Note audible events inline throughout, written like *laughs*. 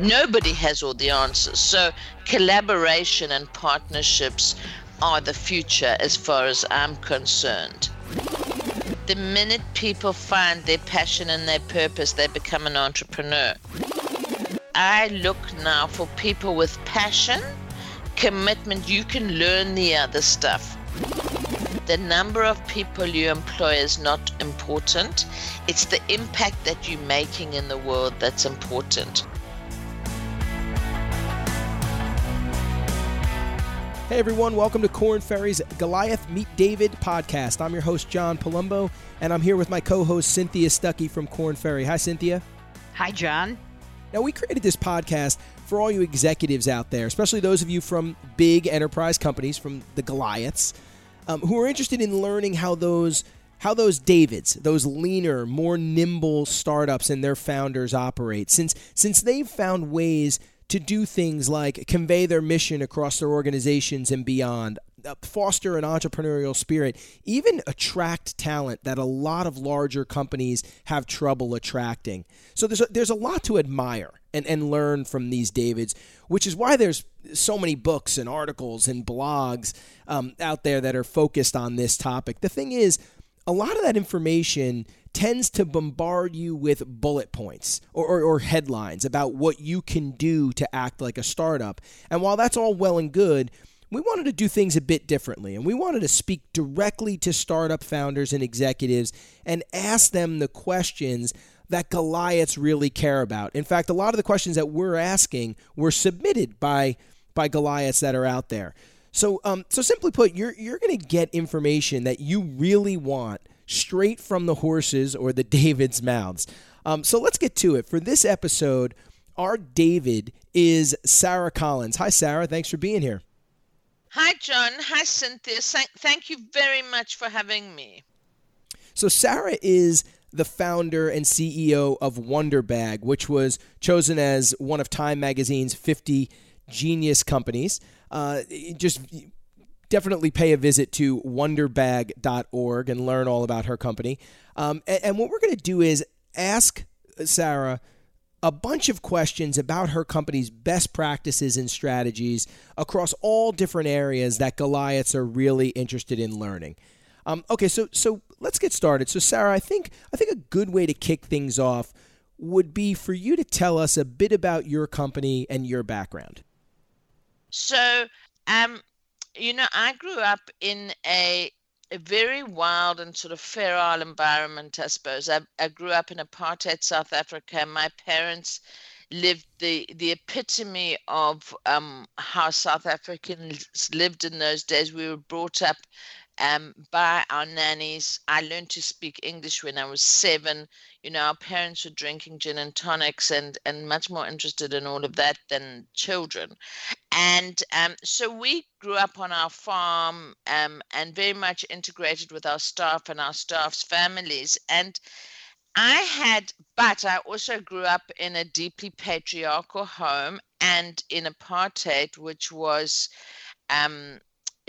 Nobody has all the answers. So, collaboration and partnerships are the future as far as I'm concerned. The minute people find their passion and their purpose, they become an entrepreneur. I look now for people with passion, commitment. You can learn the other stuff. The number of people you employ is not important. It's the impact that you're making in the world that's important. Hey everyone, welcome to Korn Ferry's Goliath Meet David podcast. I'm your host, John Palumbo, and I'm here with my co host, Cynthia Stuckey from Korn Ferry. Hi, Cynthia. Hi, John. Now, we created this podcast for all you executives out there, especially those of you from big enterprise companies, from the Goliaths, um, who are interested in learning how those how those Davids, those leaner, more nimble startups and their founders operate. Since since they've found ways to do things like convey their mission across their organizations and beyond, uh, foster an entrepreneurial spirit, even attract talent that a lot of larger companies have trouble attracting. So there's a, there's a lot to admire and, and learn from these Davids, which is why there's so many books and articles and blogs um, out there that are focused on this topic. The thing is, a lot of that information tends to bombard you with bullet points or, or, or, headlines about what you can do to act like a startup. And while that's all well and good, we wanted to do things a bit differently. And we wanted to speak directly to startup founders and executives and ask them the questions that Goliaths really care about. In fact, a lot of the questions that we're asking were submitted by, by Goliaths that are out there. So, um, so simply put, you're, you're going to get information that you really want straight from the horses or the *laughs* David's mouths. Um, so let's get to it. For this episode, our David is Sarah Collins. Hi, Sarah. Thanks for being here. Hi, John. Hi, Cynthia. Thank you very much for having me. So, Sarah is the founder and CEO of Wonderbag, which was chosen as one of Time Magazine's 50 genius companies. Uh, just definitely pay a visit to wonderbag.org and learn all about her company. Um, and, and what we're going to do is ask Sarah a bunch of questions about her company's best practices and strategies across all different areas that Goliaths are really interested in learning. Um, okay, so so let's get started. So Sarah, I think I think a good way to kick things off would be for you to tell us a bit about your company and your background. So, um, you know, I grew up in a, a very wild and sort of feral environment, I suppose. I, I grew up in apartheid South Africa. My parents lived the the epitome of um, how South Africans lived in those days. We were brought up um, by our nannies. I learned to speak English when I was seven. You know, our parents were drinking gin and tonics and, and much more interested in all of that than children. And um, so we grew up on our farm um, and very much integrated with our staff and our staff's families. And I had, but I also grew up in a deeply patriarchal home and in apartheid, which was um,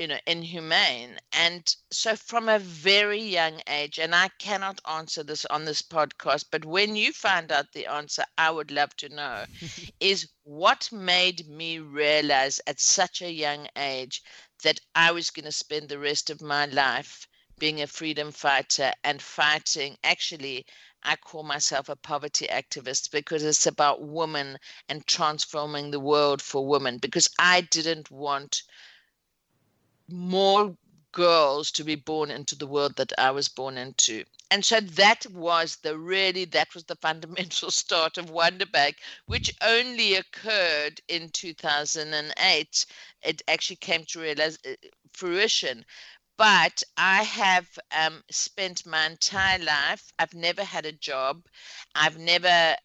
you know inhumane. And so from a very young age and i cannot answer this on this podcast but when you find out the answer i would love to know *laughs* is what made me realize at such a young age that i was going to spend the rest of my life being a freedom fighter and fighting actually I call myself a poverty activist because it's about women and transforming the world for women because I didn't want more girls to be born into the world that I was born into. And so that was the really, that was the fundamental *laughs* start of Wonderbag, which only occurred in 2008. It actually came to realize, uh, fruition. But I have um, spent my entire life, I've never had a job. I've never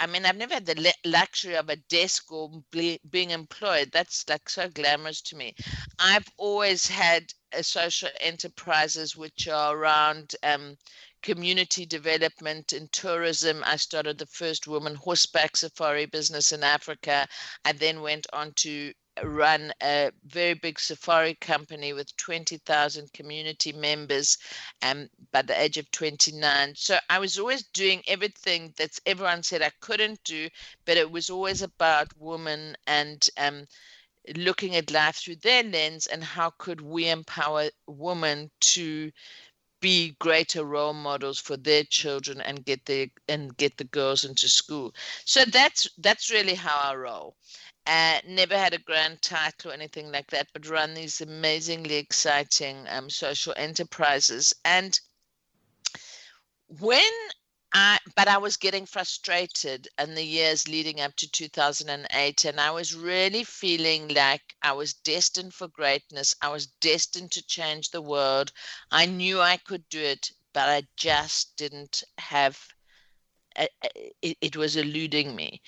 I mean, I've never had the luxury of a desk or being employed. That's like so glamorous to me. I've always had social enterprises which are around um, community development and tourism. I started the first woman horseback safari business in Africa. I then went on to run a very big safari company with 20,000 community members um, by the age of 29. So I was always doing everything that everyone said I couldn't do, but it was always about women and um, looking at life through their lens and how could we empower women to be greater role models for their children and get the and get the girls into school. So that's that's really how I roll. Uh, never had a grand title or anything like that, but run these amazingly exciting um, social enterprises. And when I, but I was getting frustrated in the years leading up to 2008, and I was really feeling like I was destined for greatness. I was destined to change the world. I knew I could do it, but I just didn't have. It, it was eluding me,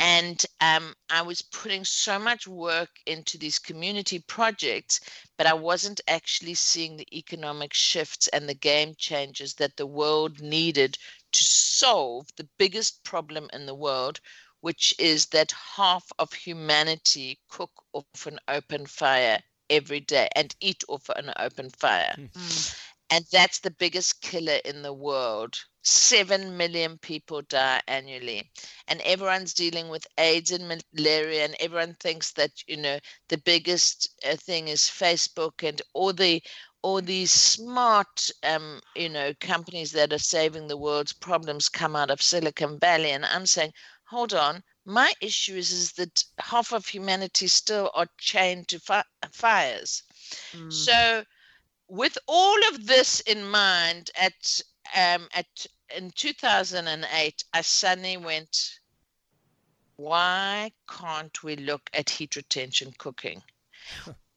and um, I was putting so much work into these community projects, but I wasn't actually seeing the economic shifts and the game changes that the world needed to solve the biggest problem in the world, which is that half of humanity cook off an open fire every day and eat off an open fire. Mm. And that's the biggest killer in the world. Seven million people die annually. And everyone's dealing with AIDS and malaria, and everyone thinks that, you know, the biggest uh, thing is Facebook and all the all these smart, um, you know, companies that are saving the world's problems come out of Silicon Valley. And I'm saying, hold on, my issue is, is that half of humanity still are chained to fi- fires. Mm. So, with all of this in mind, at um, at in 2008, I suddenly went, why can't we look at heat retention cooking?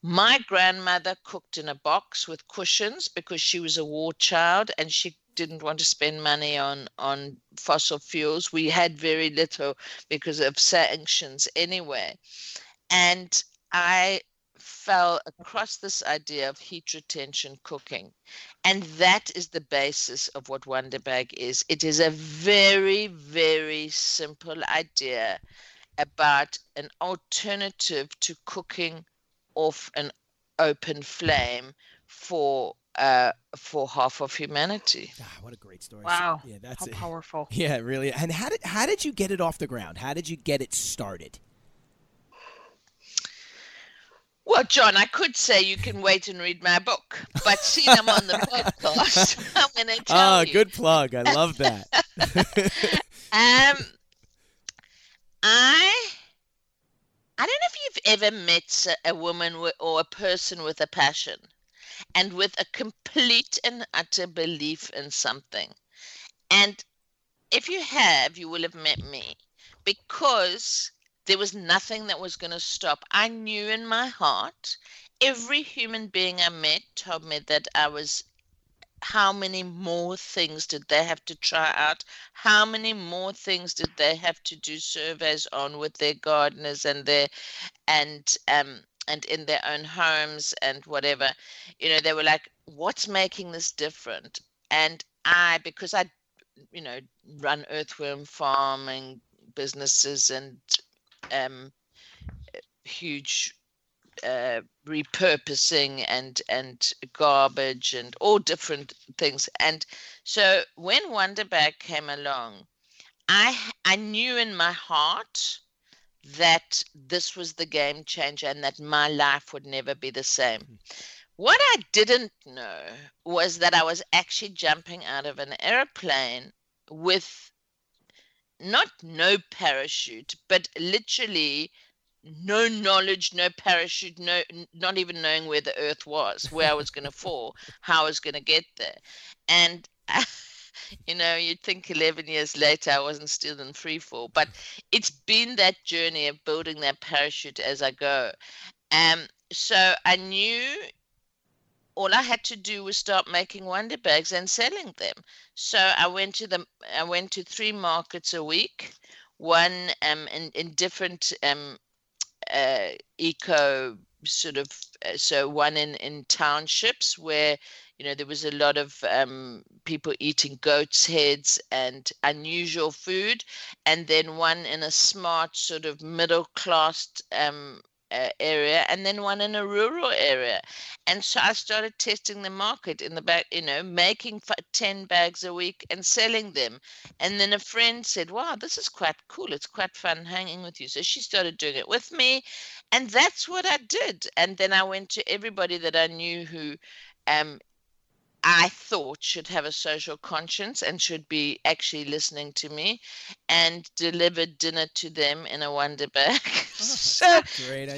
My grandmother cooked in a box with cushions because she was a war child and she didn't want to spend money on on fossil fuels. We had very little because of sanctions anyway. And I fell across this idea of heat retention cooking. And that is the basis of what Wonder Bag is. It is a very, very simple idea about an alternative to cooking off an open flame for uh, for half of humanity. Ah, what a great story! Wow, yeah, that's how it. powerful. *laughs* Yeah, really. And how did how did you get it off the ground? How did you get it started? Well, John, I could say you can wait and read my book, but seeing I'm on the podcast, *laughs* I'm going to tell oh, you. Oh, good plug! I love that. *laughs* um, I I don't know if you've ever met a woman or a person with a passion and with a complete and utter belief in something. And if you have, you will have met me because there was nothing that was going to stop. I knew in my heart, every human being I met told me that I was how many more things did they have to try out? How many more things did they have to do surveys on with their gardeners and their and um and in their own homes and whatever? You know, they were like, what's making this different? And I, because I, you know, run earthworm farming businesses and um huge uh, repurposing and and garbage and all different things. And so when Wonderbag came along, I I knew in my heart that this was the game changer and that my life would never be the same. Hmm. What I didn't know was that I was actually jumping out of an airplane with not no parachute, but literally no knowledge, no parachute, no not even knowing where the earth was, where I was going *laughs* to fall, how I was going to get there. And *laughs* you know, you'd think 11 years later I wasn't still in free fall, but it's been that journey of building that parachute as I go. Um, so I knew all I had to do was start making wonder bags and selling them. So I went to the I went to three markets a week, one um in, in different um uh, eco sort of uh, so one in in townships where you know there was a lot of um, people eating goats heads and unusual food and then one in a smart sort of middle class um, area and then one in a rural area. And so I started testing the market in the back, you know, making 10 bags a week and selling them. And then a friend said, Wow, this is quite cool. It's quite fun hanging with you. So she started doing it with me. And that's what I did. And then I went to everybody that I knew who um, I thought should have a social conscience and should be actually listening to me and delivered dinner to them in a wonder bag. *laughs* Oh, so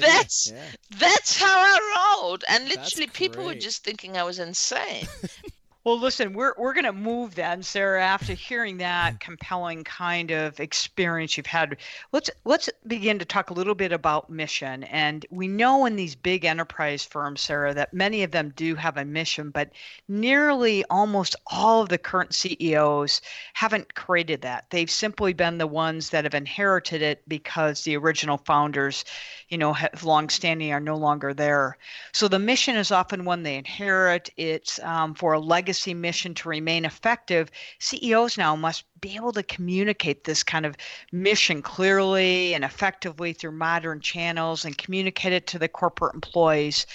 that's yeah. that's how I rolled. And literally people were just thinking I was insane. *laughs* Well, listen, we're we're going to move then, Sarah. After hearing that compelling kind of experience you've had, let's let's begin to talk a little bit about mission. And we know in these big enterprise firms, Sarah, that many of them do have a mission, but nearly almost all of the current CEOs haven't created that. They've simply been the ones that have inherited it because the original founders, you know, have longstanding are no longer there. So the mission is often one they inherit. It's um, for a legacy legacy mission to remain effective, CEOs now must be able to communicate this kind of mission clearly and effectively through modern channels and communicate it to the corporate employees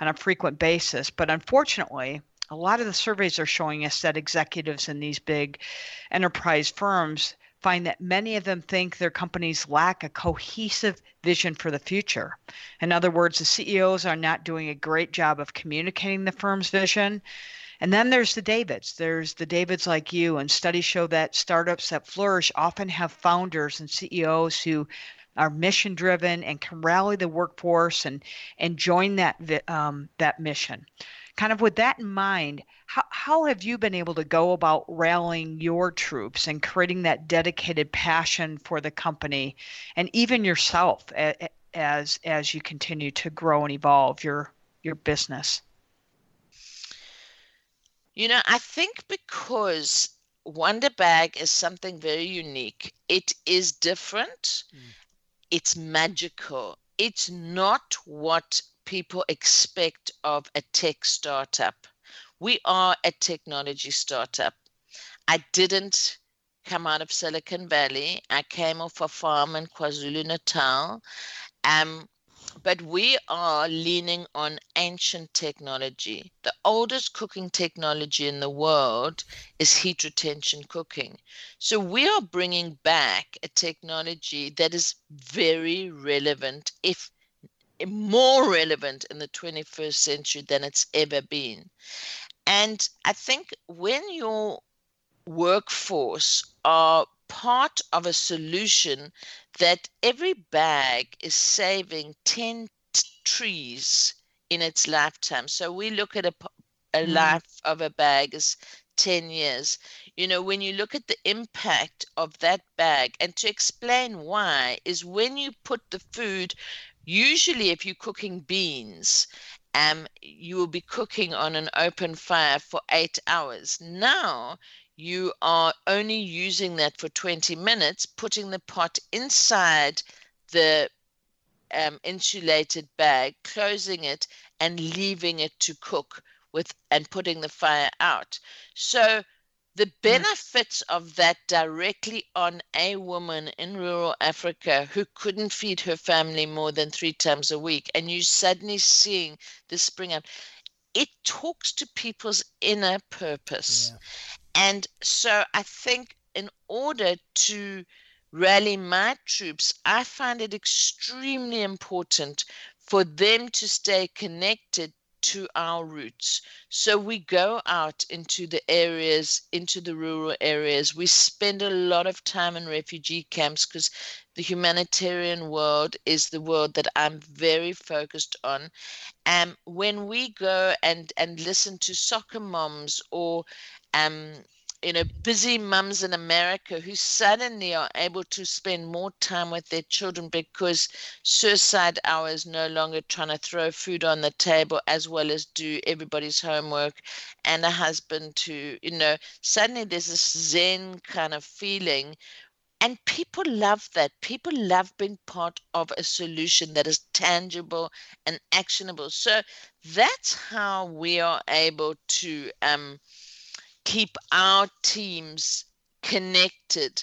on a frequent basis. But unfortunately, a lot of the surveys are showing us that executives in these big enterprise firms find that many of them think their companies lack a cohesive vision for the future. In other words, the CEOs are not doing a great job of communicating the firm's vision. And then there's the Davids. There's the Davids like you, and studies show that startups that flourish often have founders and CEOs who are mission driven and can rally the workforce and and join that um, that mission. Kind of with that in mind, how, how have you been able to go about rallying your troops and creating that dedicated passion for the company and even yourself as as you continue to grow and evolve your your business? You know, I think because Wonder Bag is something very unique. It is different. Mm. It's magical. It's not what people expect of a tech startup. We are a technology startup. I didn't come out of Silicon Valley. I came off a farm in KwaZulu Natal. Um, but we are leaning on ancient technology. The oldest cooking technology in the world is heat retention cooking. So we are bringing back a technology that is very relevant, if more relevant in the 21st century than it's ever been. And I think when your workforce are part of a solution that every bag is saving 10 t- trees in its lifetime. So we look at a, a mm. life of a bag as 10 years. You know, when you look at the impact of that bag, and to explain why, is when you put the food, usually if you're cooking beans, um, you will be cooking on an open fire for eight hours. Now you are only using that for 20 minutes, putting the pot inside the um, insulated bag, closing it, and leaving it to cook with and putting the fire out. So the mm. benefits of that directly on a woman in rural Africa who couldn't feed her family more than three times a week, and you suddenly seeing this spring up, it talks to people's inner purpose. Yeah. And so I think in order to rally my troops, I find it extremely important for them to stay connected to our roots. So we go out into the areas, into the rural areas. We spend a lot of time in refugee camps because the humanitarian world is the world that I'm very focused on. And when we go and, and listen to soccer moms or um, you know, busy mums in America who suddenly are able to spend more time with their children because suicide hour is no longer trying to throw food on the table as well as do everybody's homework and a husband to, you know, suddenly there's this zen kind of feeling. And people love that. People love being part of a solution that is tangible and actionable. So that's how we are able to um, keep our teams connected.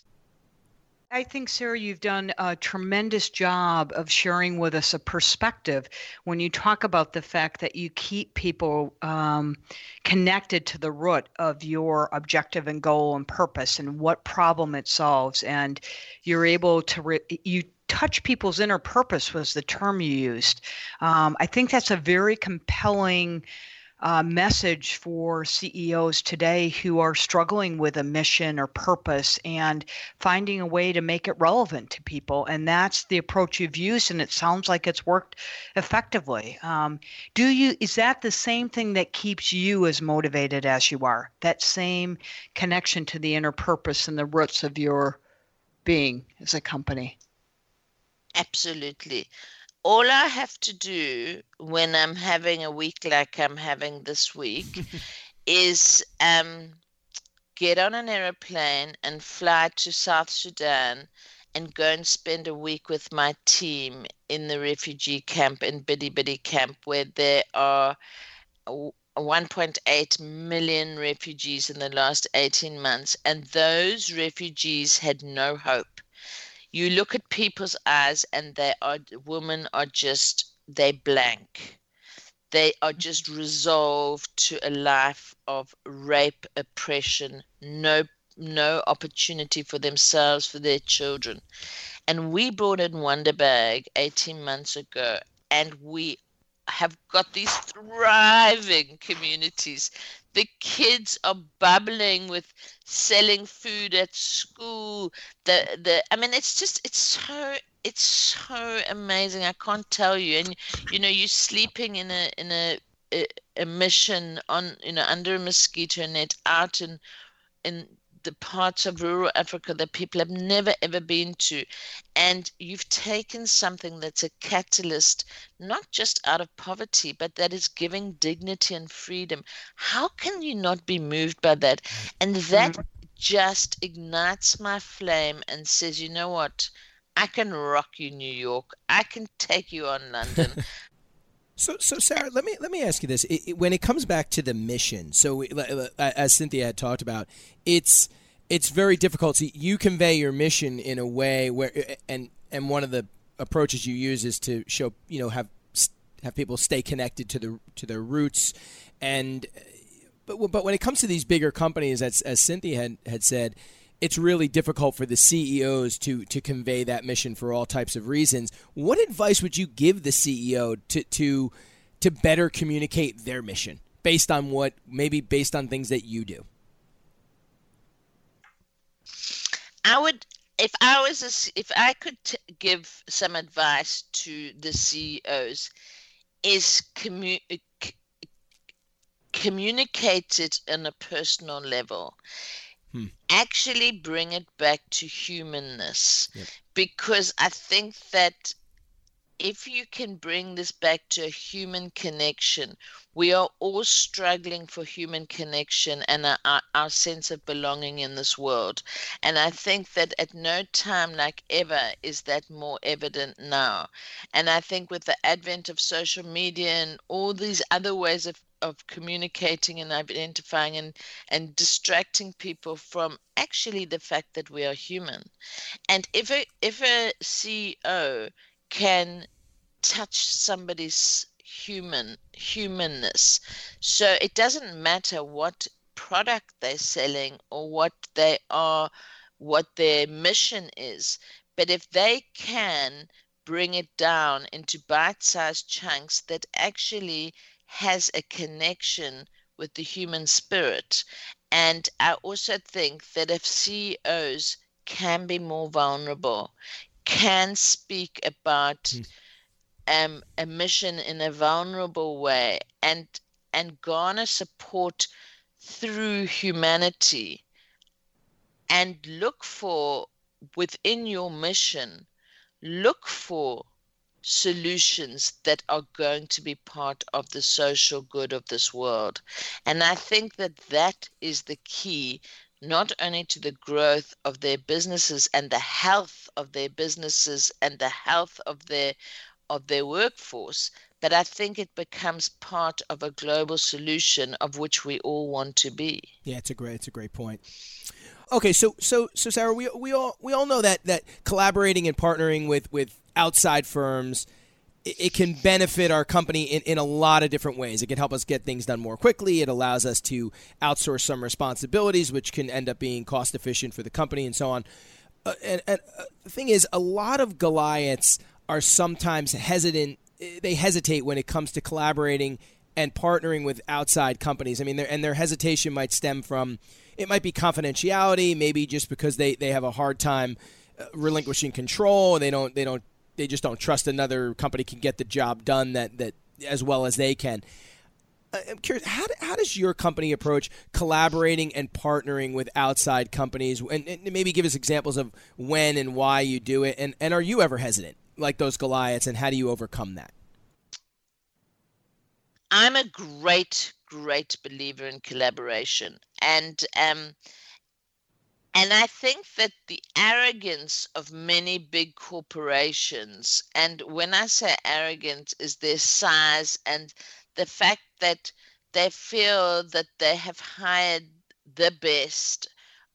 I think, Sarah, you've done a tremendous job of sharing with us a perspective when you talk about the fact that you keep people um, connected to the root of your objective and goal and purpose and what problem it solves. And you're able to, re- you touch people's inner purpose was the term you used. Um, I think that's a very compelling uh, message for CEOs today who are struggling with a mission or purpose and finding a way to make it relevant to people. And that's the approach you've used, and it sounds like it's worked effectively. Um, do you? Is that the same thing that keeps you as motivated as you are? That same connection to the inner purpose and the roots of your being as a company. Absolutely all I have to do when I'm having a week like I'm having this week *laughs* is um, get on an aeroplane and fly to South Sudan and go and spend a week with my team in the refugee camp in Bidi Bidi camp, where there are 1.8 million refugees in the last 18 months, and those refugees had no hope you look at people's eyes and they are women are just they blank. They are mm-hmm. just resolved to a life of rape oppression no no opportunity for themselves for their children. And we brought in wonder bag 18 months ago and we have got these thriving communities. The kids are bubbling with selling food at school. The the i mean it's just it's so it's so amazing. I can't tell you. And you know you're sleeping in a in a a, a mission on you know under a mosquito net out in in the parts of rural Africa that people have never ever been to. And you've taken something that's a catalyst, not just out of poverty, but that is giving dignity and freedom. How can you not be moved by that? And that mm-hmm. just ignites my flame and says, you know what? I can rock you, New York. I can take you on London. *laughs* So, so Sarah, let me let me ask you this: it, it, when it comes back to the mission, so as Cynthia had talked about, it's it's very difficult. So you convey your mission in a way where, and and one of the approaches you use is to show, you know, have have people stay connected to the to their roots, and but but when it comes to these bigger companies, as as Cynthia had had said, it's really difficult for the CEOs to to convey that mission for all types of reasons. What advice would you give the CEO to to to better communicate their mission based on what maybe based on things that you do? I would if I was a, if I could t- give some advice to the CEOs is commu- uh, c- communicate it on a personal level Hmm. Actually, bring it back to humanness. Yep. Because I think that if you can bring this back to a human connection, we are all struggling for human connection and our, our, sense of belonging in this world. And I think that at no time like ever is that more evident now. And I think with the advent of social media and all these other ways of of communicating and identifying and and distracting people from actually the fact that we are human and if a if a ceo can touch somebody's human humanness so it doesn't matter what product they're selling or what they are what their mission is but if they can bring it down into bite-sized chunks that actually has a connection with the human spirit. And I also think that if CEOs can be more vulnerable, can speak about mm. um, a mission in a vulnerable way, and and garner support through humanity, and look for within your mission, look for solutions that are going to be part of the social good of this world. And I think that that is the key not only to the growth of their businesses and the health of their businesses and the health of their of their workforce but i think it becomes part of a global solution of which we all want to be. Yeah it's a great it's a great point. Okay, so so so Sarah, we we all we all know that that collaborating and partnering with with outside firms it can benefit our company in, in a lot of different ways. It can help us get things done more quickly. It allows us to outsource some responsibilities, which can end up being cost efficient for the company and so on. Uh, and, and uh, the thing is, a lot of Goliaths are sometimes hesitant. They hesitate when it comes to collaborating and partnering with outside companies. I mean, and their hesitation might stem from it might be confidentiality, maybe just because they, they have a hard time uh, relinquishing control. They don't they don't they just don't trust another company can get the job done that that as well as they can. I'm curious, how, how does your company approach collaborating and partnering with outside companies? And, and, maybe give us examples of when and why you do it. And, and are you ever hesitant, like those Goliaths, and how do you overcome that? I'm a great, great believer in collaboration. And um, and I think that the arrogance of many big corporations, and when I say arrogance, is their size and the fact that they feel that they have hired the best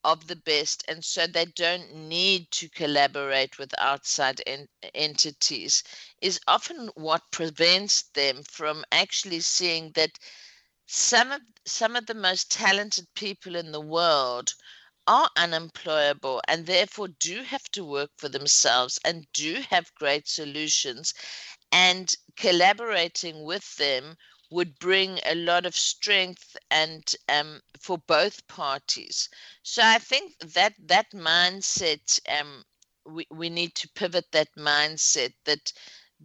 of the best, and so they don't need to collaborate with outside en- entities, is often what prevents them from actually seeing that some of some of the most talented people in the world are unemployable and therefore do have to work for themselves and do have great solutions. And collaborating with them would bring a lot of strength and um, for both parties. So I think that that mindset um, we, we need to pivot that mindset that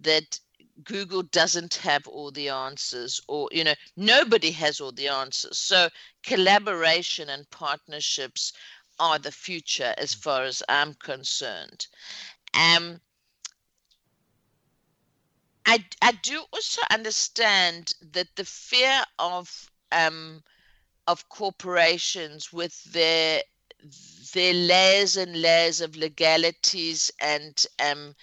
that Google doesn't have all the answers, or you know, nobody has all the answers. So collaboration and partnerships are the future as mm. far as I'm concerned. Um, I, I do also understand that the fear of um, of corporations with their their layers and layers of legalities and um,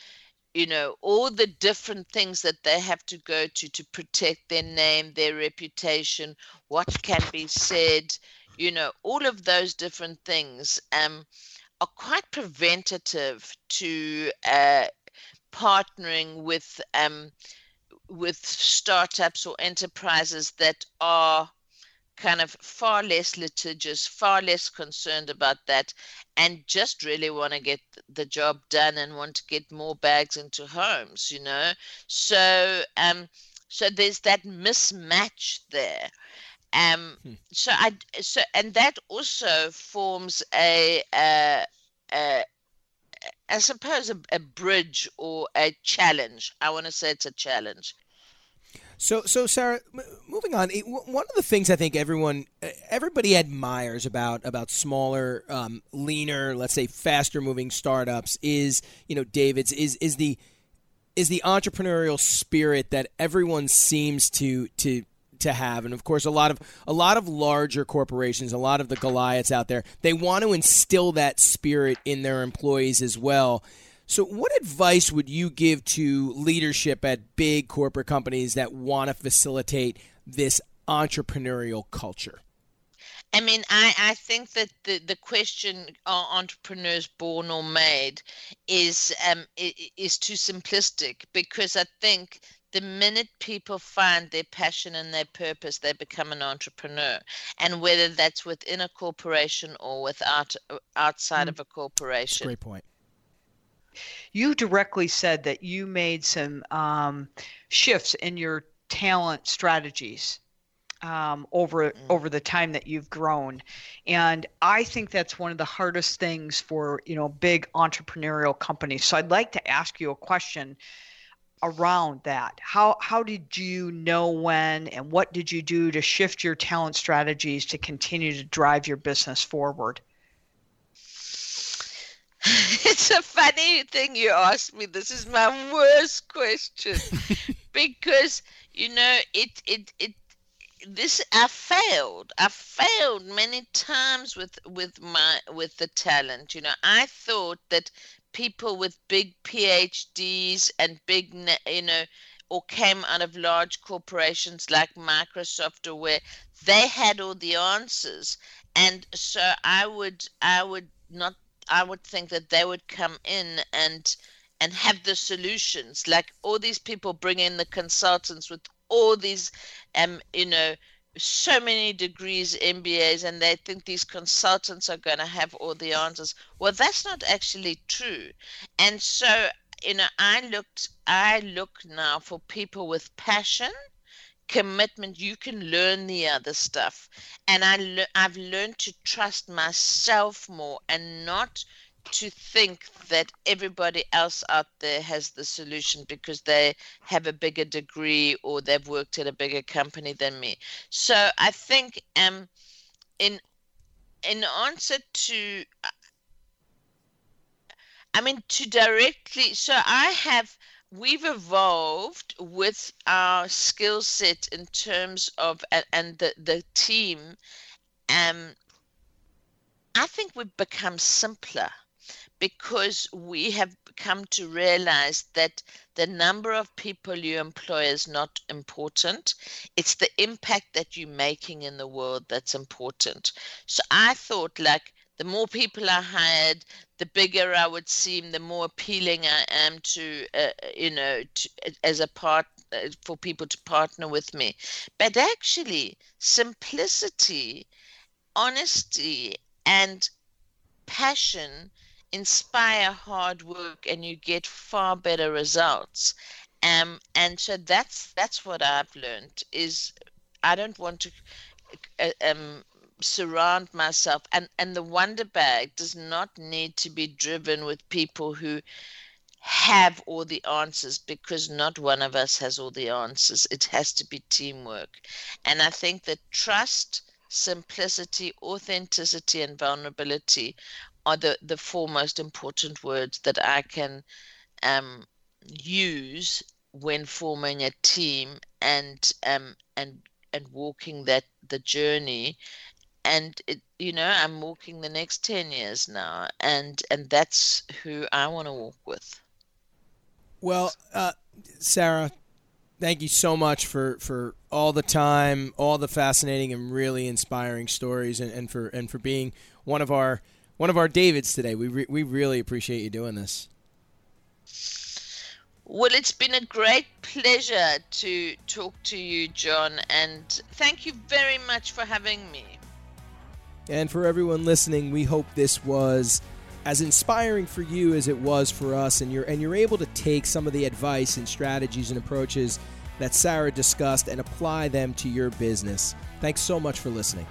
you know all the different things that they have to go to to protect their name their reputation what can be said you know all of those different things um, are quite preventative to uh, partnering with um, with startups or enterprises that are kind of far less litigious, far less concerned about that, and just really want to get the job done and want to get more bags into homes, you know. So, um, so there's that mismatch there. Um, hmm. so I so and that also forms a, a, a I suppose a, a bridge or a challenge. I want to say it's a challenge so, so Sarah, moving on. One of the things I think everyone, everybody admires about about smaller, um, leaner, let's say faster moving startups is, you know, David's is is the is the entrepreneurial spirit that everyone seems to to to have and of course a lot of a lot of larger corporations a lot of the goliaths out there they want to instill that spirit in their employees as well so, what advice would you give to leadership at big corporate companies that want to facilitate this entrepreneurial culture? I mean, I, I think that the, the question are entrepreneurs born or made is um, is too simplistic because I think the minute people find their passion and their purpose, they become an entrepreneur. And whether that's within a corporation or without outside mm. of a corporation. great point you directly said that you made some um, shifts in your talent strategies um, over mm. over the time that you've grown, and I think that's one of the hardest things for you know big entrepreneurial companies. So I'd like to ask you a question around that. How how did you know when, and what did you do to shift your talent strategies to continue to drive your business forward? *laughs* it's a funny thing you asked me. This is my worst question *laughs* because you know it it it this I failed. I failed many times with with my with the talent. You know, I thought that people with big PhDs and big you know or came out of large corporations like Microsoft or where they had all the answers. And so I would I would not I would think that they would come in and and have the solutions. Like all these people bring in the consultants with all these um you know so many degrees MBAs and they think these consultants are going to have all the answers. Well, that's not actually true. And so, you know, I looked I look now for people with passion, commitment. You can learn the other stuff. And I le- I've learned to trust myself more and not to think that everybody else out there has the solution because they have a bigger degree or they've worked at a bigger company than me. So I think um in in answer to I mean to directly so I have we've evolved with our skill set in terms of and the the team um I think we've become simpler because we have come to realize that the number of people you employ is not important. It's the impact that you're making in the world that's important. So I thought, like, the more people I hired, the bigger I would seem, the more appealing I am to, uh, you know, to, as a part uh, for people to partner with me. But actually, simplicity, honesty, and passion inspire hard work and you get far better results um, and so that's that's what i've learned is i don't want to uh, um, surround myself and and the wonder bag does not need to be driven with people who have all the answers because not one of us has all the answers. It has to be teamwork. And i think that trust simplicity authenticity and vulnerability are the, the four most important words that I can um, use when forming a team and um, and and walking that the journey and it, you know i'm walking the next 10 years now and and that's who i want to walk with well uh, sarah thank you so much for for all the time all the fascinating and really inspiring stories and, and for and for being one of our one of our Davids today. We re- we really appreciate you doing this. Well, it's been a great pleasure to talk to you, John, and thank you very much for having me. And for everyone listening, we hope this was as inspiring for you as it was for us and you're and you're able to take some of the advice and strategies and approaches that Sarah discussed and apply them to your business. Thanks so much for listening.